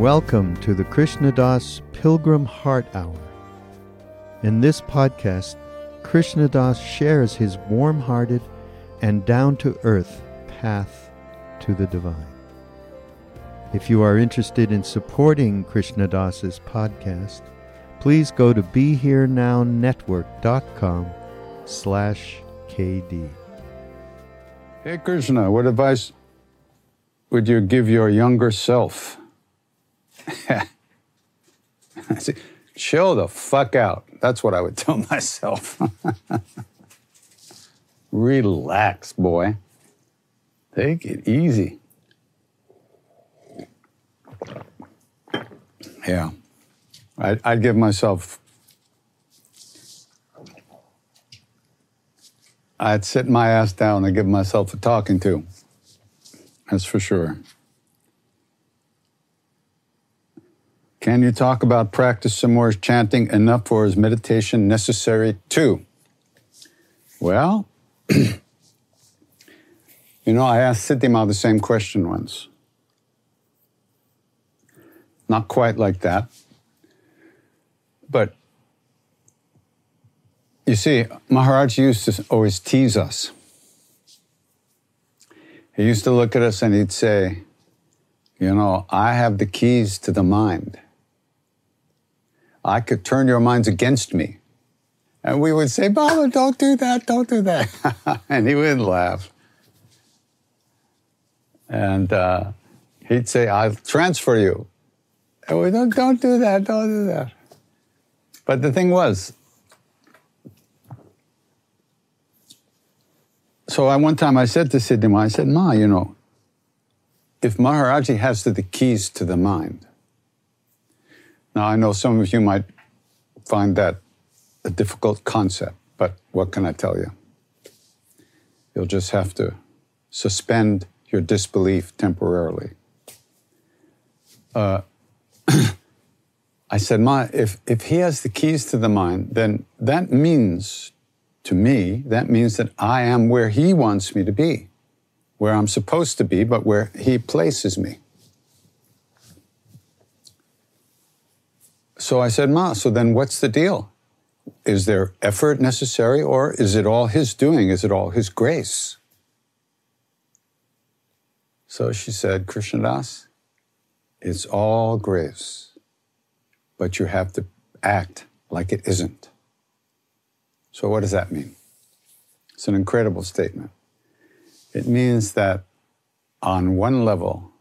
Welcome to the Krishna Das Pilgrim Heart Hour. In this podcast, Krishna Das shares his warm hearted and down to earth path to the divine. If you are interested in supporting Krishna Das's podcast, please go to BeHereNowNetwork.com slash KD. Hey Krishna, what advice would you give your younger self? I say, chill the fuck out. That's what I would tell myself. Relax, boy. Take it easy. Yeah. I'd, I'd give myself, I'd sit my ass down and give myself a talking to. That's for sure. Can you talk about practice some more chanting enough for his meditation necessary too? Well, you know, I asked Siddhima the same question once. Not quite like that. But you see, Maharaj used to always tease us. He used to look at us and he'd say, You know, I have the keys to the mind. I could turn your minds against me. And we would say, Baba, don't do that, don't do that. and he would laugh. And uh, he'd say, I'll transfer you. And we don't, don't do that, don't do that. But the thing was, so I, one time I said to Siddhima, I said, Ma, you know, if Maharaji has the keys to the mind, now, I know some of you might find that a difficult concept, but what can I tell you? You'll just have to suspend your disbelief temporarily. Uh, I said, Ma, if, if he has the keys to the mind, then that means to me, that means that I am where he wants me to be, where I'm supposed to be, but where he places me. So I said, Ma, so then what's the deal? Is there effort necessary or is it all His doing? Is it all His grace? So she said, Krishna Das, it's all grace, but you have to act like it isn't. So, what does that mean? It's an incredible statement. It means that on one level,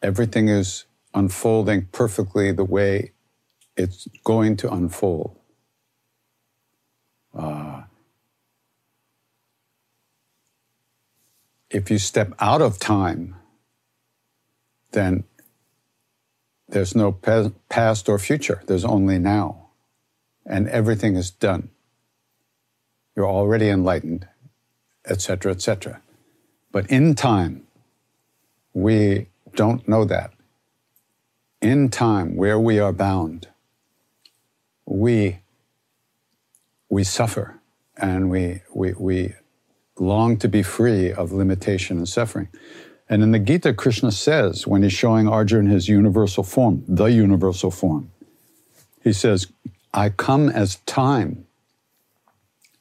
everything is unfolding perfectly the way it's going to unfold. Uh, if you step out of time, then there's no past or future, there's only now. And everything is done. You're already enlightened, etc., etc. But in time, we don't know that in time where we are bound, we, we suffer and we, we, we long to be free of limitation and suffering. And in the Gita, Krishna says, when he's showing Arjuna his universal form, the universal form, he says, I come as time.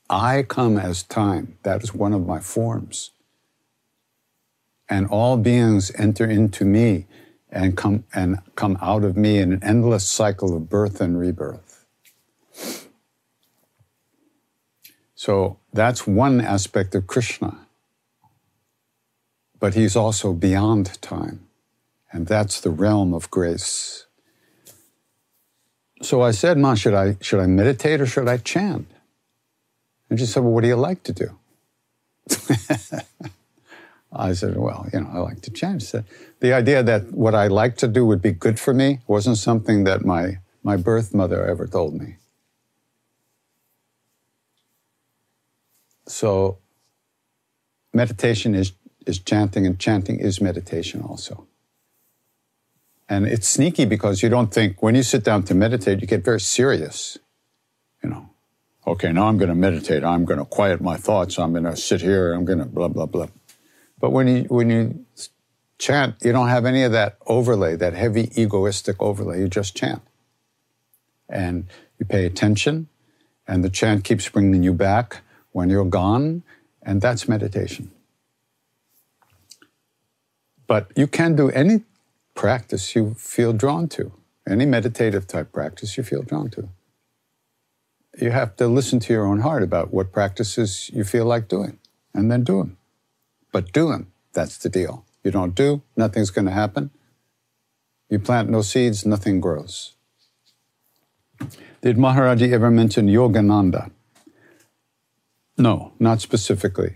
I come as time. That is one of my forms. And all beings enter into me and come and come out of me in an endless cycle of birth and rebirth. So that's one aspect of Krishna. But he's also beyond time, and that's the realm of grace. So I said, Ma, should I, should I meditate or should I chant? And she said, Well, what do you like to do? I said, Well, you know, I like to chant. She said, the idea that what I like to do would be good for me wasn't something that my, my birth mother ever told me. So, meditation is, is chanting, and chanting is meditation also. And it's sneaky because you don't think, when you sit down to meditate, you get very serious. You know, okay, now I'm going to meditate. I'm going to quiet my thoughts. I'm going to sit here. I'm going to blah, blah, blah. But when you, when you chant, you don't have any of that overlay, that heavy egoistic overlay. You just chant. And you pay attention, and the chant keeps bringing you back when you're gone, and that's meditation. But you can do any practice you feel drawn to, any meditative type practice you feel drawn to. You have to listen to your own heart about what practices you feel like doing, and then do them. But do them, that's the deal. You don't do, nothing's going to happen. You plant no seeds, nothing grows. Did Maharaji ever mention Yogananda? No, not specifically.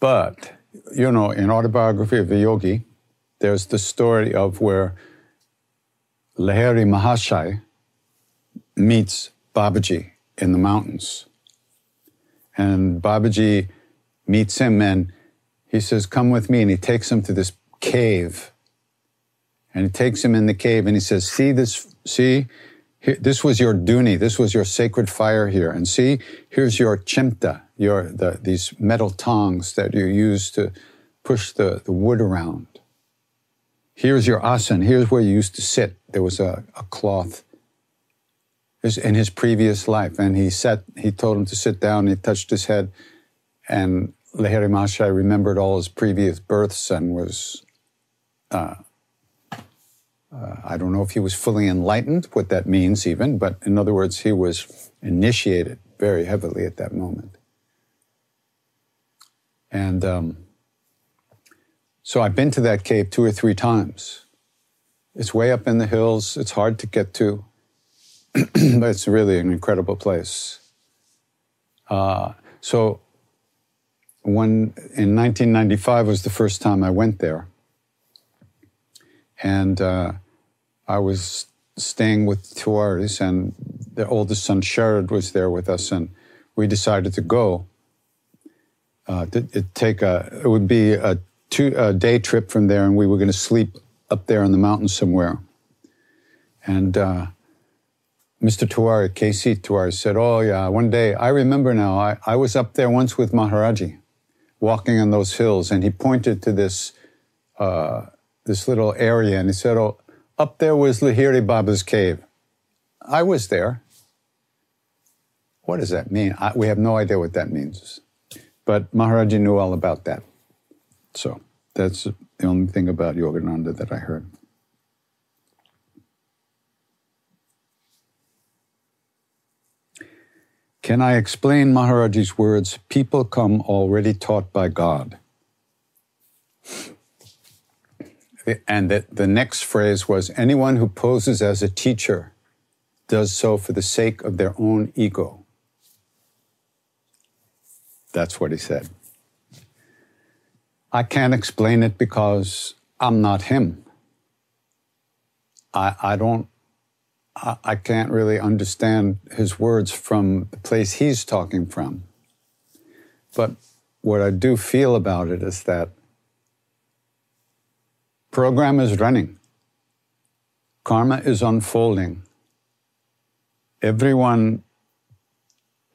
But, you know, in Autobiography of a Yogi, there's the story of where Lahiri Mahashai meets Babaji in the mountains. And Babaji meets him and he says, Come with me. And he takes him to this cave. And he takes him in the cave and he says, See this, see, here, this was your dhuni, this was your sacred fire here. And see, here's your chimta, your, the, these metal tongs that you use to push the, the wood around. Here's your asan, here's where you used to sit. There was a, a cloth in his previous life. And he sat, he told him to sit down, he touched his head, and Lahiri Mahashai remembered all his previous births and was, uh, uh, I don't know if he was fully enlightened, what that means even, but in other words, he was initiated very heavily at that moment. And um, so I've been to that cave two or three times. It's way up in the hills, it's hard to get to, but it's really an incredible place. Uh, so when in 1995 was the first time I went there, and uh, I was staying with Tiwaris, and the oldest son Sharad was there with us, and we decided to go. Uh, to take a it would be a two a day trip from there, and we were going to sleep up there in the mountains somewhere. And uh, Mr. Tiwari, KC Tiwari, said, "Oh yeah, one day I remember now. I, I was up there once with Maharaji." Walking on those hills, and he pointed to this uh, this little area, and he said, "Oh, up there was Lahiri Baba's cave. I was there." What does that mean? I, we have no idea what that means, but Maharaji knew all about that. So that's the only thing about Yogananda that I heard. Can I explain Maharaji's words? People come already taught by God. And that the next phrase was anyone who poses as a teacher does so for the sake of their own ego. That's what he said. I can't explain it because I'm not him. I, I don't I can't really understand his words from the place he's talking from. But what I do feel about it is that program is running. Karma is unfolding. Everyone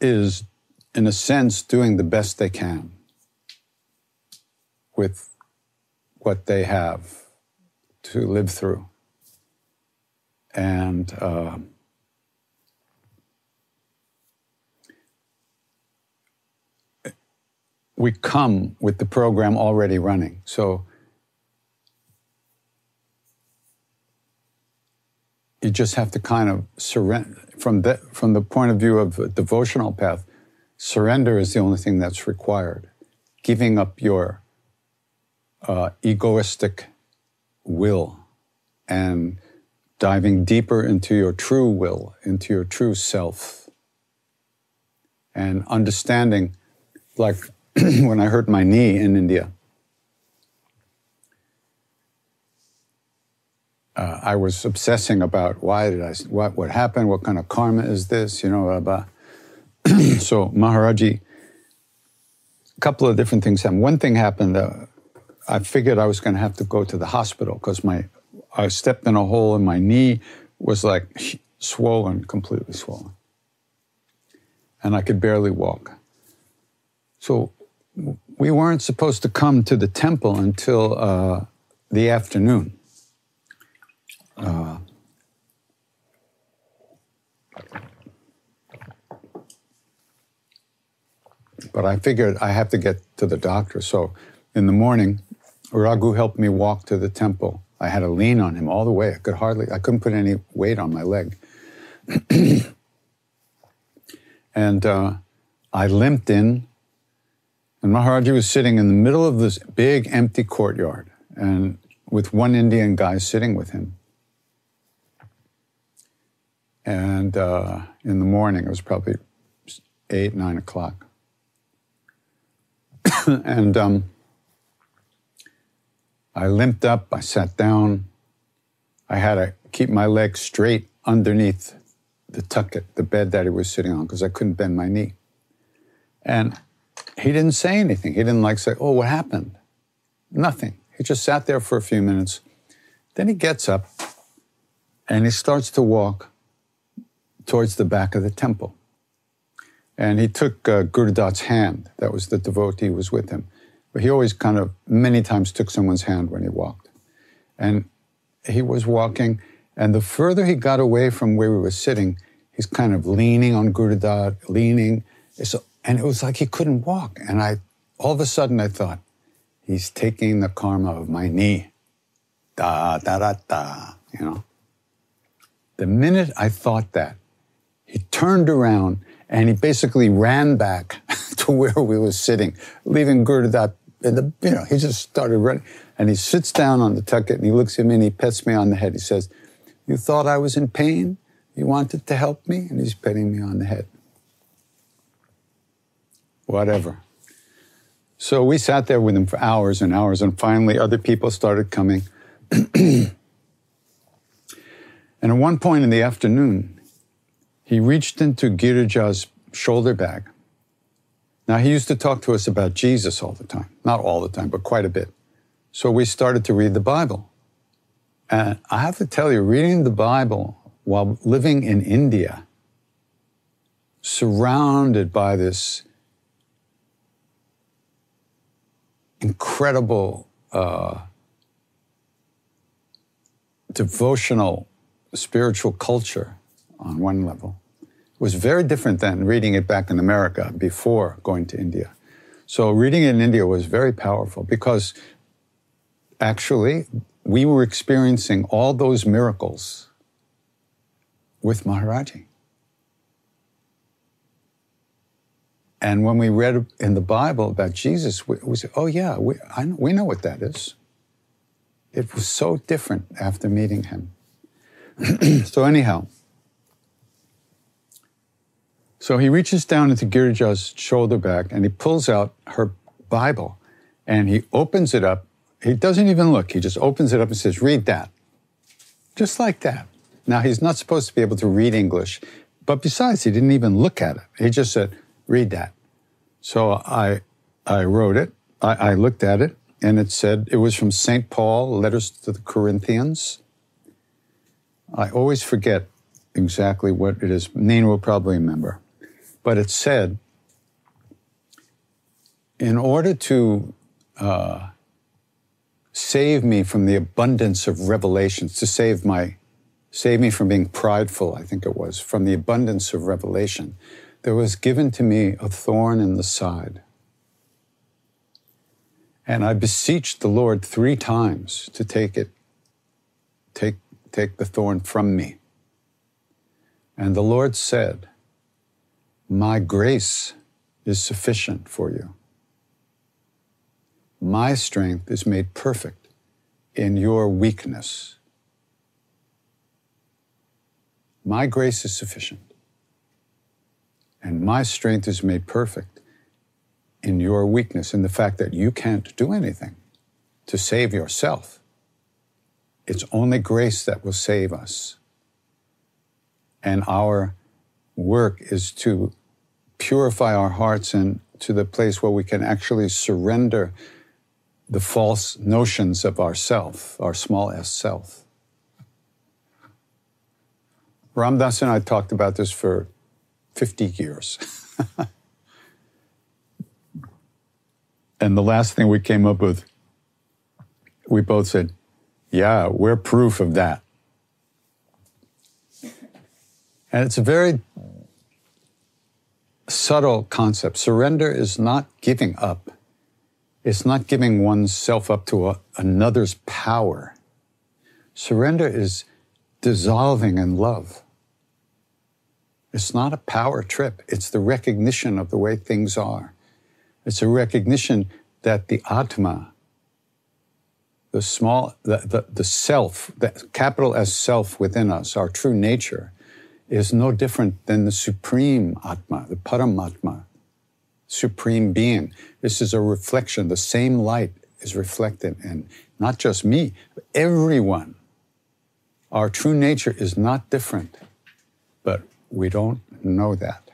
is, in a sense, doing the best they can with what they have to live through and uh, we come with the program already running. So you just have to kind of surrender from the from the point of view of a devotional path. Surrender is the only thing that's required. Giving up your uh, egoistic will and diving deeper into your true will, into your true self, and understanding, like when I hurt my knee in India. Uh, I was obsessing about why did I, what, what happened, what kind of karma is this, you know, blah, blah. so Maharaji, a couple of different things happened. One thing happened, uh, I figured I was going to have to go to the hospital because my I stepped in a hole and my knee was like swollen, completely swollen. And I could barely walk. So we weren't supposed to come to the temple until uh, the afternoon. Uh, but I figured I have to get to the doctor. So in the morning, Raghu helped me walk to the temple. I had to lean on him all the way. I could hardly, I couldn't put any weight on my leg. and uh, I limped in, and Maharaji was sitting in the middle of this big empty courtyard, and with one Indian guy sitting with him. And uh, in the morning, it was probably eight, nine o'clock. and um, I limped up, I sat down. I had to keep my legs straight underneath the tucket, the bed that he was sitting on, because I couldn't bend my knee. And he didn't say anything. He didn't like say, Oh, what happened? Nothing. He just sat there for a few minutes. Then he gets up and he starts to walk towards the back of the temple. And he took uh, Gurudat's hand. That was the devotee who was with him. But he always kind of, many times, took someone's hand when he walked. And he was walking, and the further he got away from where we were sitting, he's kind of leaning on Gurudat, leaning. So, And it was like he couldn't walk. And I, all of a sudden, I thought, he's taking the karma of my knee. Da, da, da, da, you know. The minute I thought that, he turned around and he basically ran back to where we were sitting, leaving Gurudat in the, you know, he just started running. And he sits down on the tucket and he looks at me and he pets me on the head. He says, You thought I was in pain? You wanted to help me? And he's petting me on the head. Whatever. So we sat there with him for hours and hours, and finally other people started coming. and at one point in the afternoon, he reached into Girija's shoulder bag. Now, he used to talk to us about Jesus all the time. Not all the time, but quite a bit. So we started to read the Bible. And I have to tell you, reading the Bible while living in India, surrounded by this incredible uh, devotional spiritual culture on one level. Was very different than reading it back in America before going to India. So reading it in India was very powerful because actually we were experiencing all those miracles with Maharaji. And when we read in the Bible about Jesus, we, we said, oh, yeah, we, I, we know what that is. It was so different after meeting him. so, anyhow, so he reaches down into Girija's shoulder bag and he pulls out her Bible and he opens it up. He doesn't even look, he just opens it up and says, Read that. Just like that. Now, he's not supposed to be able to read English, but besides, he didn't even look at it. He just said, Read that. So I, I wrote it, I, I looked at it, and it said it was from St. Paul, Letters to the Corinthians. I always forget exactly what it is. Nina will probably remember. But it said, in order to uh, save me from the abundance of revelations, to save my, save me from being prideful, I think it was, from the abundance of revelation, there was given to me a thorn in the side. And I beseeched the Lord three times to take it, take, take the thorn from me. And the Lord said, my grace is sufficient for you. My strength is made perfect in your weakness. My grace is sufficient. And my strength is made perfect in your weakness, in the fact that you can't do anything to save yourself. It's only grace that will save us. And our work is to purify our hearts and to the place where we can actually surrender the false notions of ourself, our small s self. Ram Dass and I talked about this for 50 years. and the last thing we came up with, we both said, Yeah, we're proof of that. And it's a very subtle concept. Surrender is not giving up, it's not giving oneself up to a, another's power. Surrender is dissolving in love. It's not a power trip, it's the recognition of the way things are. It's a recognition that the Atma, the small, the, the, the self, the capital S self within us, our true nature, is no different than the supreme Atma, the Paramatma, supreme being. This is a reflection. The same light is reflected in not just me, but everyone. Our true nature is not different, but we don't know that.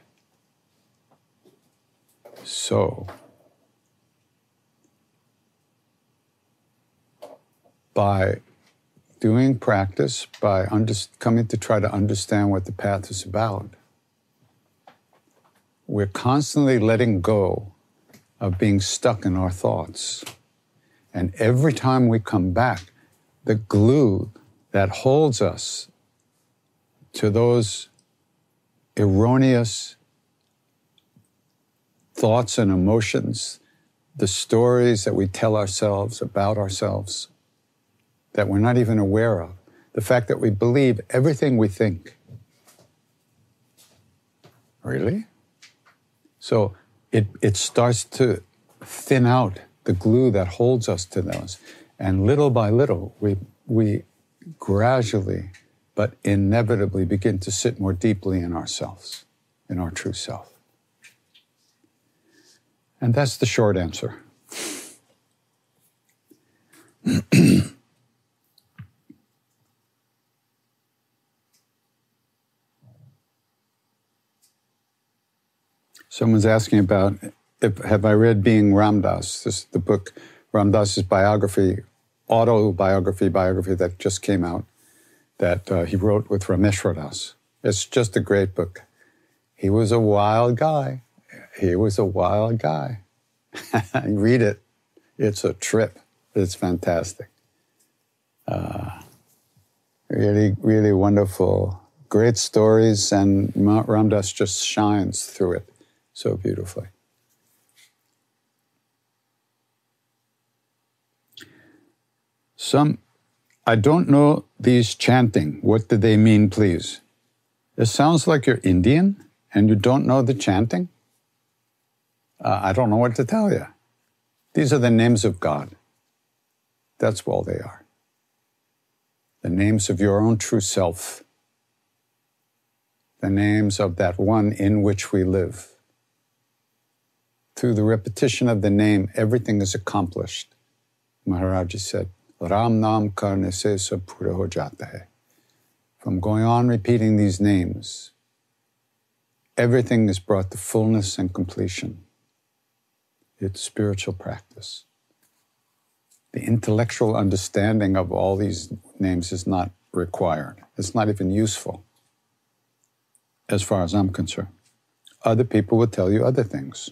So, by doing practice, by under, coming to try to understand what the path is about, we're constantly letting go of being stuck in our thoughts. And every time we come back, the glue that holds us to those erroneous thoughts and emotions, the stories that we tell ourselves about ourselves that we're not even aware of, the fact that we believe everything we think. Really? So it, it starts to thin out the glue that holds us to those. And little by little, we, we gradually but inevitably begin to sit more deeply in ourselves, in our true self. And that's the short answer. Someone's asking about if, have I read Being Ram Dass, this the book Ram Dass's biography, autobiography, biography that just came out, that uh, he wrote with Rameshwar Das. It's just a great book. He was a wild guy. He was a wild guy. read it. It's a trip. It's fantastic. Uh, really, really wonderful. Great stories, and Ram Dass just shines through it so beautifully. Some, I don't know these chanting. What do they mean, please? It sounds like you're Indian and you don't know the chanting. Uh, I don't know what to tell you. These are the names of God. That's all they are. The names of your own true self. The names of that one in which we live through the repetition of the name, everything is accomplished. Maharaji said, Ram Nam Karne Se Sab Pura Ho Jata Hai. From going on repeating these names, everything is brought to fullness and completion. It's spiritual practice. The intellectual understanding of all these names is not required. It's not even useful, as far as I'm concerned. Other people will tell you other things.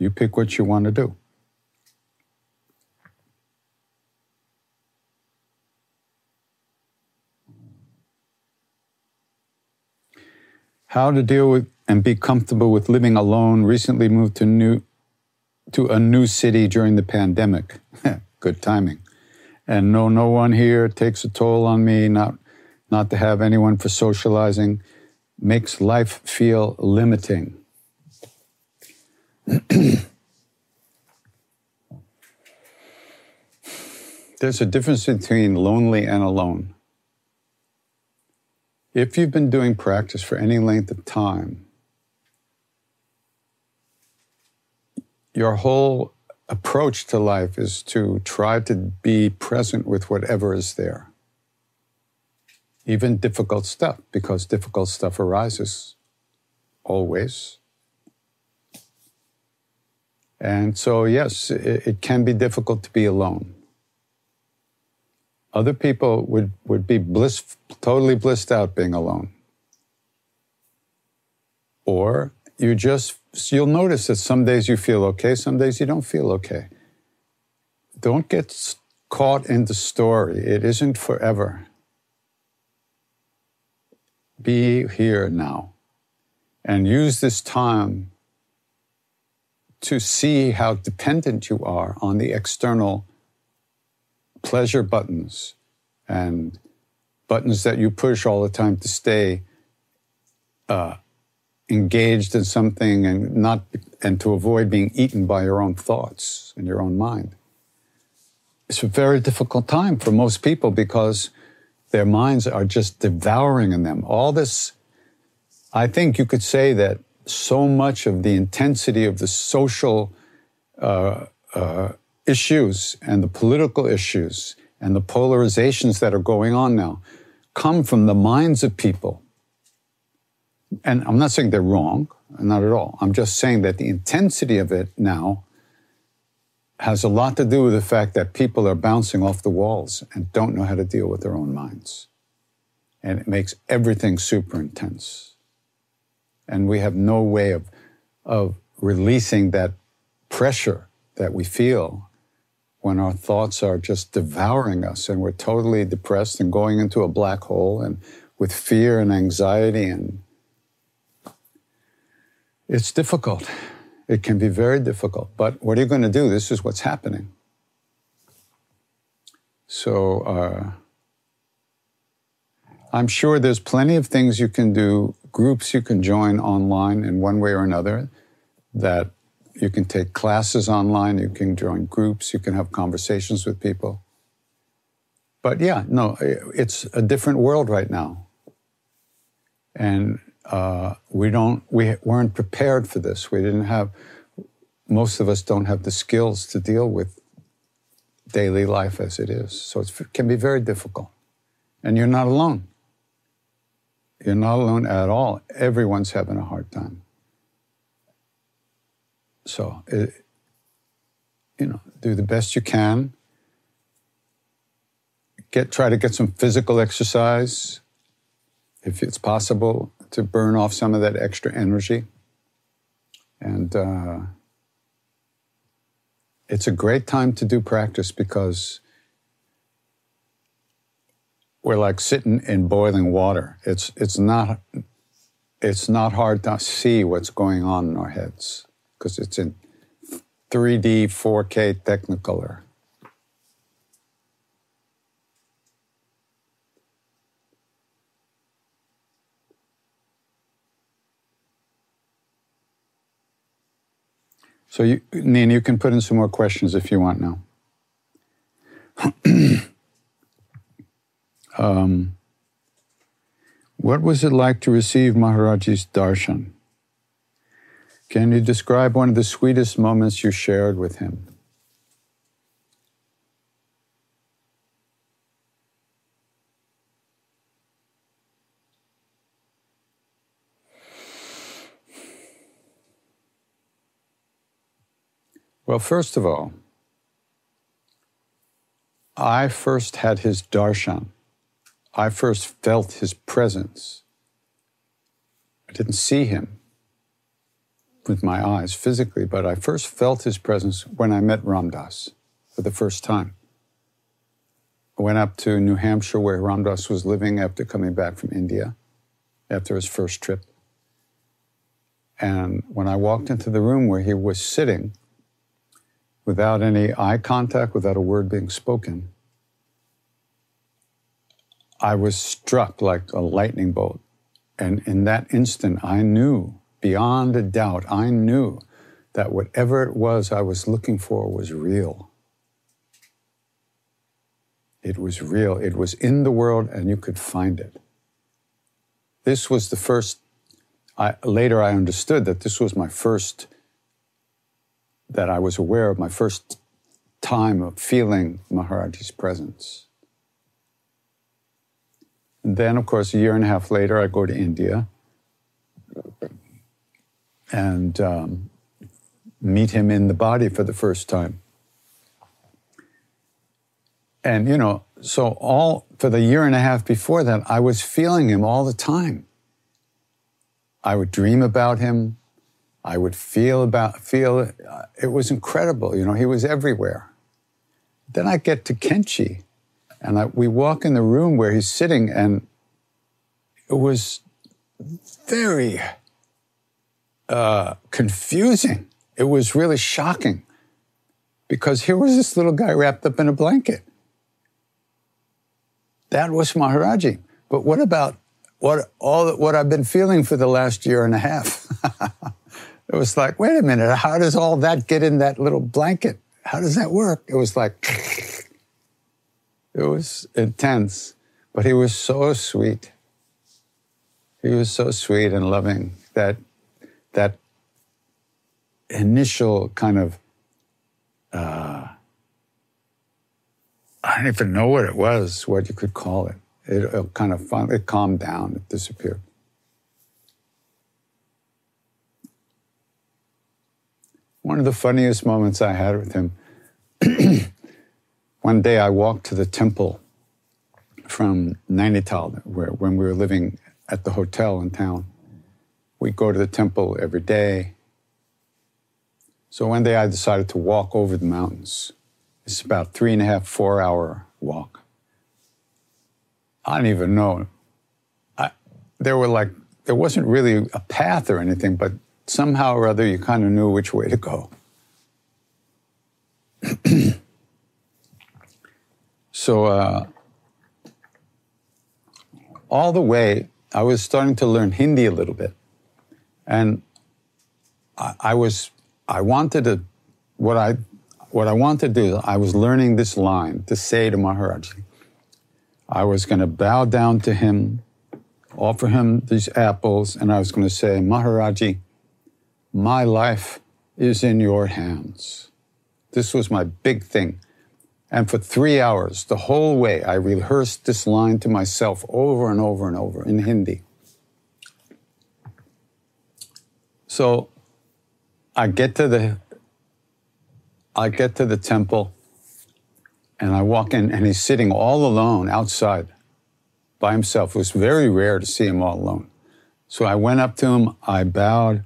You pick what you want to do. How to deal with and be comfortable with living alone. Recently moved to new to a new city during the pandemic. Good timing. And no no one here takes a toll on me, not not to have anyone for socializing makes life feel limiting. There's a difference between lonely and alone. If you've been doing practice for any length of time, your whole approach to life is to try to be present with whatever is there. Even difficult stuff, because difficult stuff arises always. And so, yes, it, it, can be difficult to be alone. Other people would, would be bliss, totally blissed out being alone. Or you just, you'll notice that some days you feel okay, some days you don't feel okay. Don't get caught in the story. It isn't forever. Be here now and use this time to see how dependent you are on the external pleasure buttons and buttons that you push all the time to stay uh, engaged in something and not and to avoid being eaten by your own thoughts and your own mind. It's a very difficult time for most people because their minds are just devouring in them. All this, I think you could say that so much of the intensity of the social uh, uh, issues and the political issues and the polarizations that are going on now come from the minds of people. And I'm not saying they're wrong, not at all. I'm just saying that the intensity of it now has a lot to do with the fact that people are bouncing off the walls and don't know how to deal with their own minds. And it makes everything super intense. And we have no way of, of releasing that pressure that we feel when our thoughts are just devouring us and we're totally depressed and going into a black hole and with fear and anxiety and it's difficult. It can be very difficult. But what are you going to do? This is what's happening. So uh, I'm sure there's plenty of things you can do, groups you can join online in one way or another that you can take classes online, you can join groups, you can have conversations with people. But yeah, no, it's a different world right now. And uh, we don't, we weren't prepared for this. We didn't have, most of us don't have the skills to deal with daily life as it is. So it can be very difficult. And you're not alone. You're not alone at all. Everyone's having a hard time. So, it, you know, do the best you can. Get try to get some physical exercise, if it's possible, to burn off some of that extra energy. And uh, it's a great time to do practice because we're like sitting in boiling water. It's it's not it's not hard to see what's going on in our heads because it's in 3D, 4K Technicolor. So, you, Nina, you can put in some more questions if you want now. um, what was it like to receive Maharaji's darshan? Can you describe one of the sweetest moments you shared with him? Well, first of all, I first had his darshan. I first felt his presence. I didn't see him with my eyes physically, but I first felt his presence when I met Ram Dass for the first time. I went up to New Hampshire where Ram Dass was living after coming back from India after his first trip. And when I walked into the room where he was sitting, without any eye contact, without a word being spoken, I was struck like a lightning bolt. And in that instant, I knew, beyond a doubt, I knew that whatever it was I was looking for was real. It was real. It was in the world and you could find it. This was the first, I, later I understood that this was my first that I was aware of my first time of feeling Maharaji's presence. Then, of course, a year and a half later, I go to India and um, meet him in the body for the first time. And, you know, so all for the year and a half before that, I was feeling him all the time. I would dream about him. I would feel about, feel, uh, it was incredible. You know, he was everywhere. Then I get to Kainchi, and I, we walk in the room where he's sitting, and it was very uh, confusing. It was really shocking because here was this little guy wrapped up in a blanket. That was Maharaji. But what about what all what I've been feeling for the last year and a half? it was like, wait a minute, how does all that get in that little blanket? How does that work? It was like, it was intense, but he was so sweet. He was so sweet and loving that that initial kind of uh, I don't even know what it was, what you could call it. It, it kind of fun, it calmed down, it disappeared. One of the funniest moments I had with him, one day I walked to the temple from Nainital, where when we were living at the hotel in town. We go to the temple every day. So one day I decided to walk over the mountains. It's about three and a half, four hour walk. I don't even know. I, there were like, there wasn't really a path or anything, but somehow or other you kind of knew which way to go. so, uh, all the way, I was starting to learn Hindi a little bit. And I, I was, I wanted to, what I, what I wanted to do, I was learning this line to say to Maharaji. I was going to bow down to him, offer him these apples, and I was going to say, Maharaji, my life is in your hands. This was my big thing. And for three hours, the whole way, I rehearsed this line to myself over and over and over in Hindi. So I get to the I get to the temple and I walk in and he's sitting all alone outside by himself. It was very rare to see him all alone. So I went up to him, I bowed,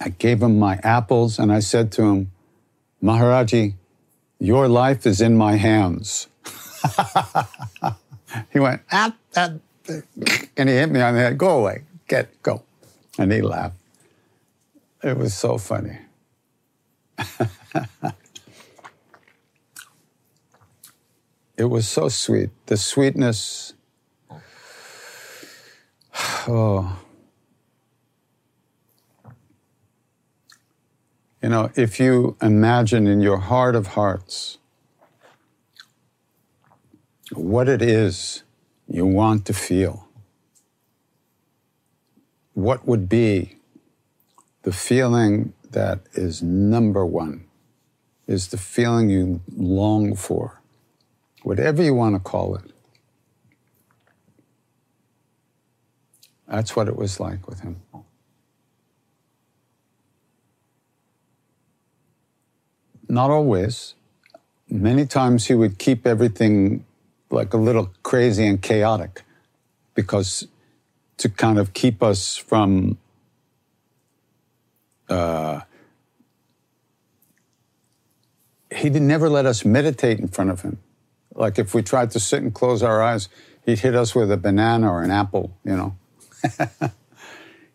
I gave him my apples, and I said to him, Maharaji, your life is in my hands. he went, at that, and he hit me on the head, go away, get, go. And he laughed. It was so funny. it was so sweet. The sweetness. Oh. You know, if you imagine in your heart of hearts what it is you want to feel, what would be the feeling that is number one is the feeling you long for, whatever you want to call it. That's what it was like with him. Not always. Many times he would keep everything like a little crazy and chaotic because to kind of keep us from uh, he did never let us meditate in front of him. Like if we tried to sit and close our eyes, he'd hit us with a banana or an apple, you know.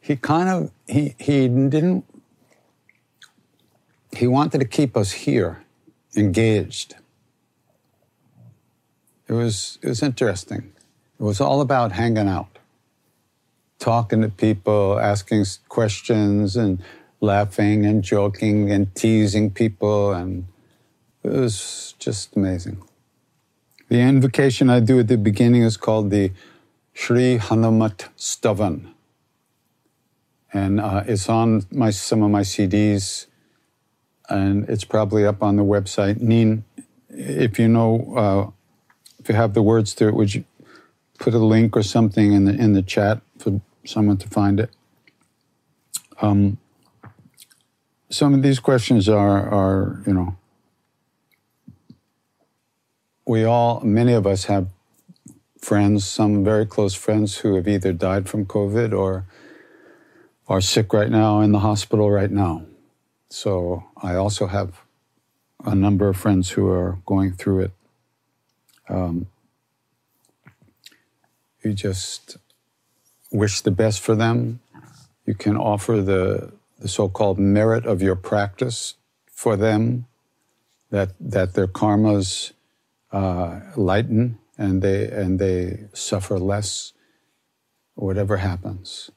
he kind of he he didn't he wanted to keep us here engaged. It was it was interesting. It was all about hanging out, talking to people, asking questions and laughing and joking and teasing people and it was just amazing. The invocation I do at the beginning is called the Sri Hanumat Stavan. And uh, it's on my, some of my CDs, and it's probably up on the website. Neen, if you know, uh, if you have the words to it, would you put a link or something in the in the chat for someone to find it? Um, some of these questions are are you know we all, many of us have friends, some very close friends who have either died from COVID or are sick right now in the hospital right now. So I also have a number of friends who are going through it. Um, you just wish the best for them. You can offer the, the so called merit of your practice for them, that, that their karmas uh, lighten and they, and they suffer less, whatever happens.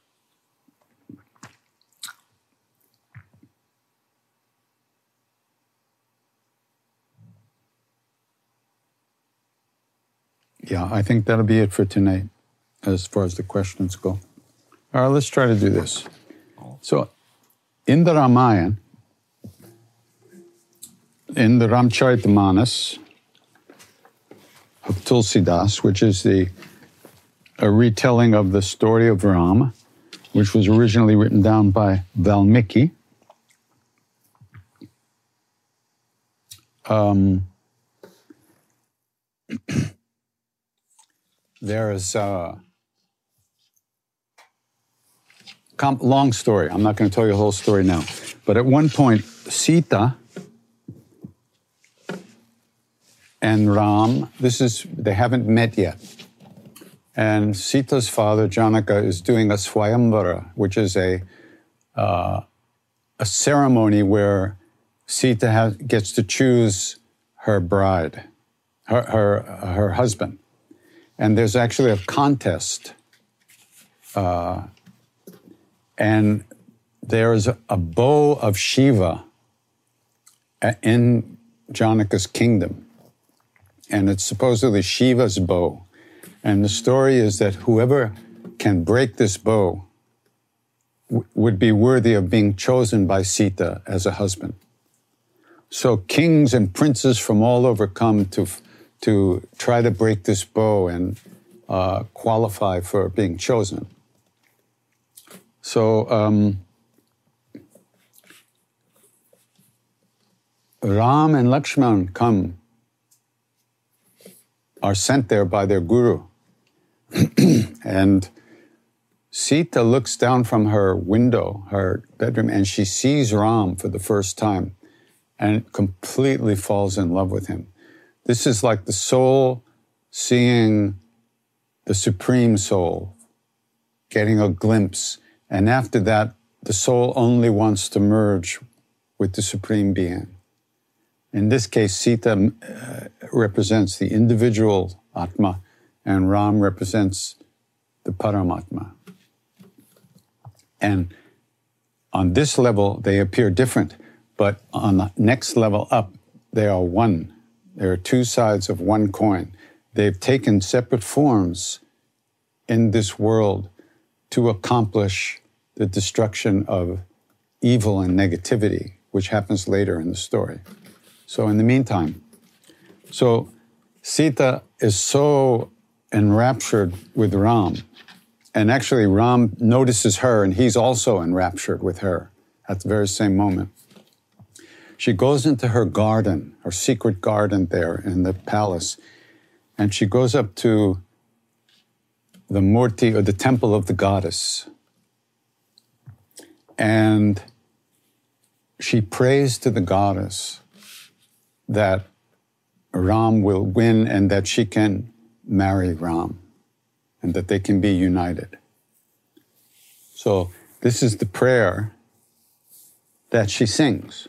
Yeah, I think that'll be it for tonight as far as the questions go. All right, let's try to do this. So, in the Ramayana, in the Ramcharitamanas of Tulsidas, which is the a retelling of the story of Ram, which was originally written down by Valmiki. Um, there is a long story. I'm not going to tell you the whole story now. But at one point, Sita and Ram, this is, they haven't met yet. And Sita's father, Janaka, is doing a Swayamvara, which is a, uh, a ceremony where Sita has, gets to choose her bride, her, her, her husband. And there's actually a contest. Uh, and there's a bow of Shiva in Janaka's kingdom. And it's supposedly Shiva's bow. And the story is that whoever can break this bow w- would be worthy of being chosen by Sita as a husband. So kings and princes from all over come to to try to break this bow and uh, qualify for being chosen. So um, Ram and Lakshman come, are sent there by their guru. and Sita looks down from her window, her bedroom, and she sees Ram for the first time and completely falls in love with him. This is like the soul seeing the supreme soul, getting a glimpse. And after that, the soul only wants to merge with the supreme being. In this case, Sita uh, represents the individual Atma, and Ram represents the Paramatma. And on this level, they appear different, but on the next level up, they are one. There are two sides of one coin. They've taken separate forms in this world to accomplish the destruction of evil and negativity, which happens later in the story. So, in the meantime, so Sita is so enraptured with Ram, and actually, Ram notices her, and he's also enraptured with her at the very same moment. She goes into her garden, her secret garden there in the palace, and she goes up to the murti or the temple of the goddess. And she prays to the goddess that Ram will win and that she can marry Ram and that they can be united. So, this is the prayer that she sings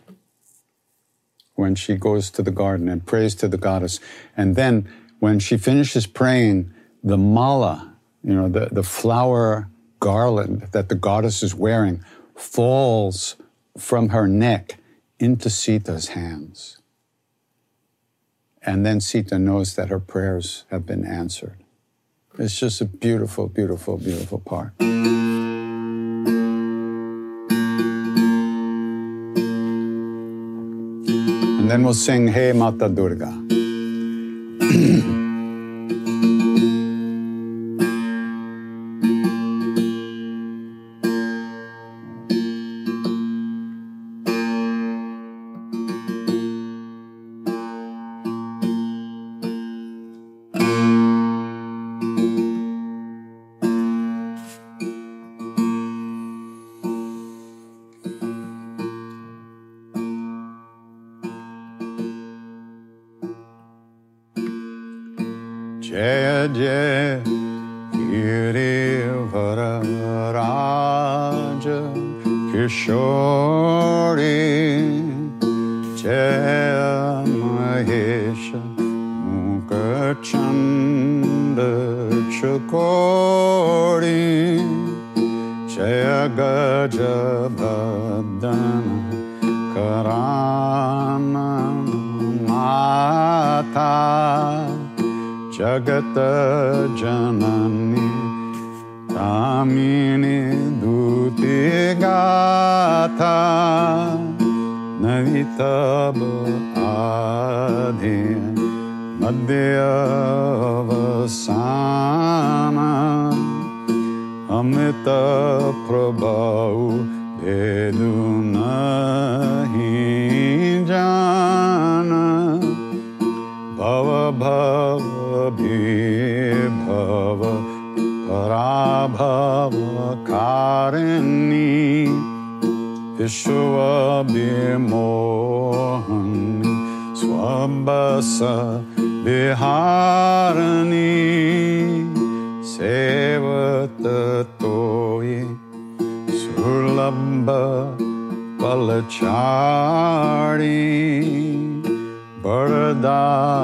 when she goes to the garden and prays to the goddess. And then when she finishes praying, the mala, you know, the, the flower garland that the goddess is wearing falls from her neck into Sita's hands. And then Sita knows that her prayers have been answered. It's just a beautiful, beautiful, beautiful part. Then we'll sing Hey Mata Durga. गाथा नवी तब आधे मध्य अवसान। अमृत प्रभाव भेदु नहीं जान। भव भव विश्व विमोहनी स्वबस विहारणी सेवत तोयि सुलभ पलचारी बड़दायनी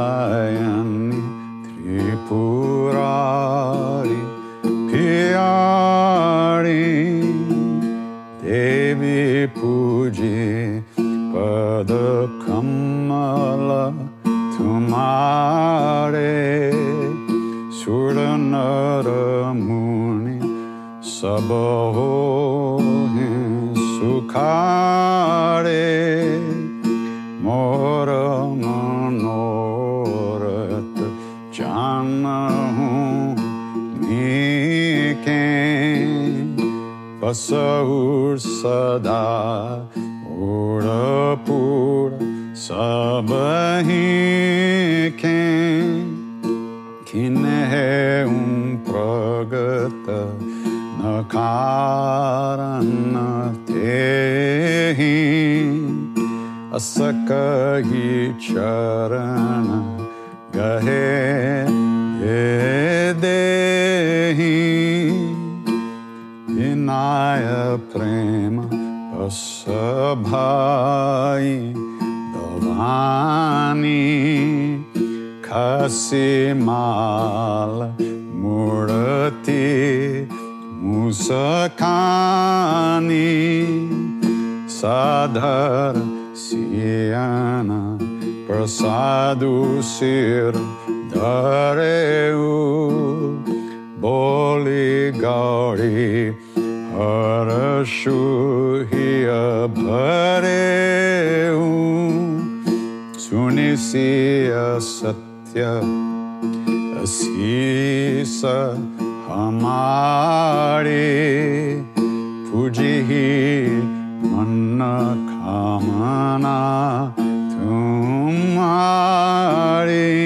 Guruji, Pada Kamala Tumare, Suranara Muni, Sabaho sukare. Rasa Ursada Ura Pura Sabahi Kine Um Pragata Nakarana Tehi Asakagi Charana Gahe Vinay प्रेम पस भाई दवानी खसी माल मूर्ति मुसखानी साधर सियान प्रसादु सिर धरेऊ, बोली गौरी अरशुहिय भरे सुनिसिय सत्य। असीस हमारे। पूजिहि मन्न खामना तुम्हारी।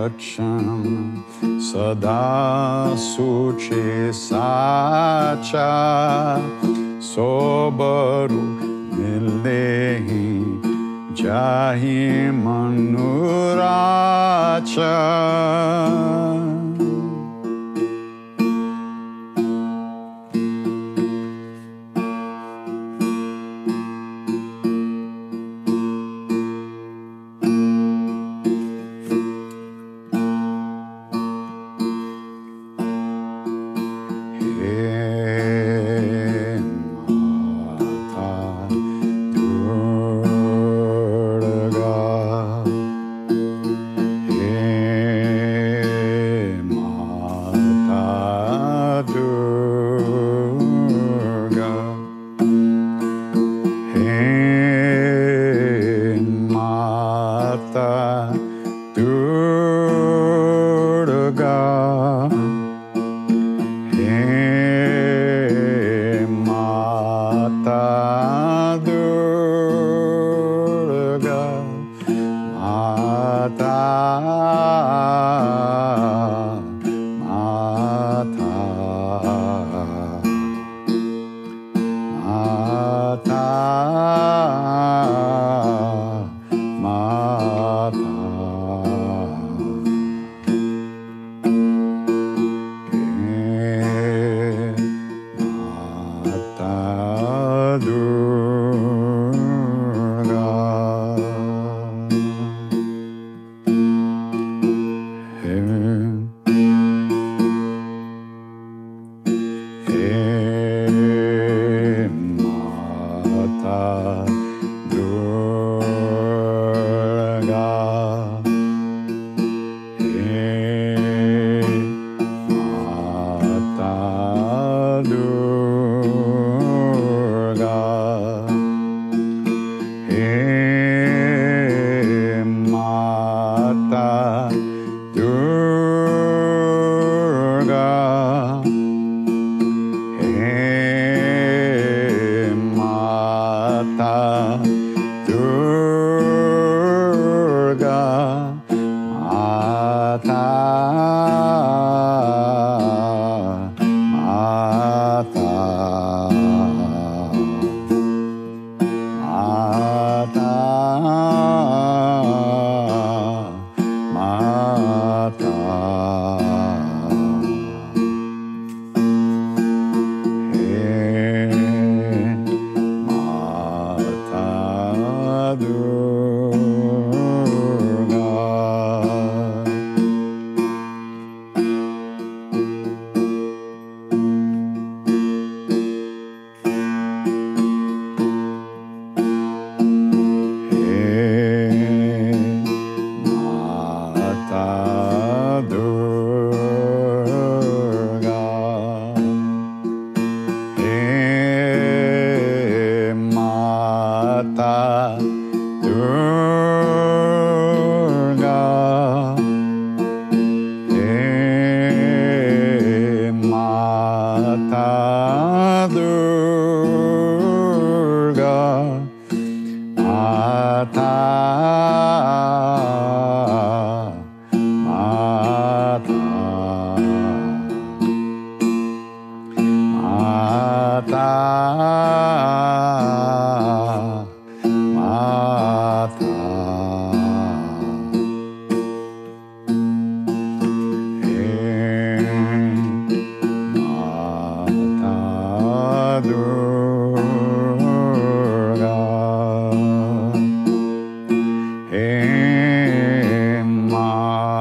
Satyam Sada Suchi Satya Sobaru Nilehi Jahi Manuracha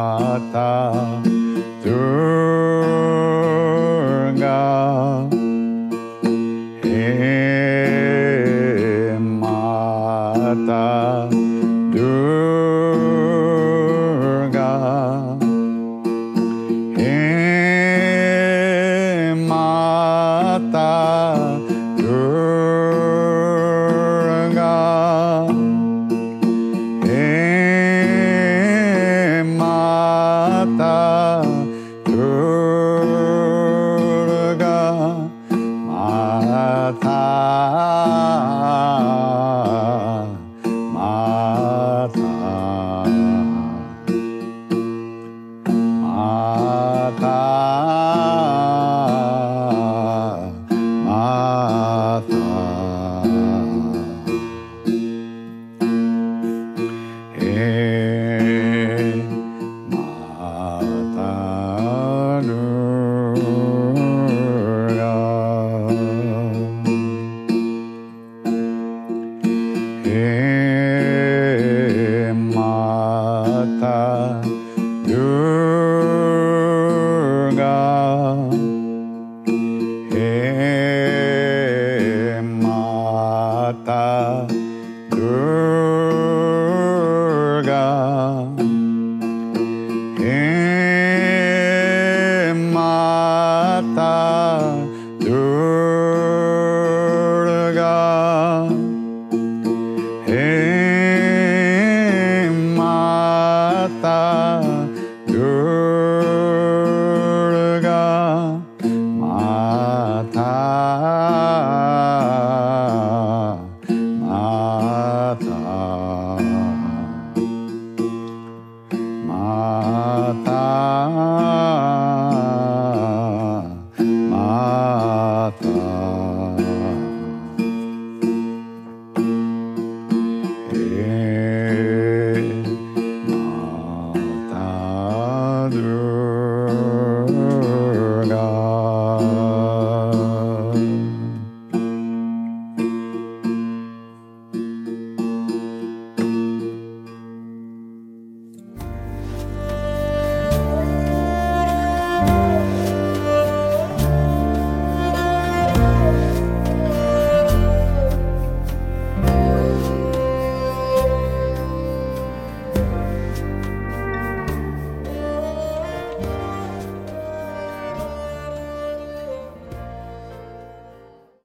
Mata Durga.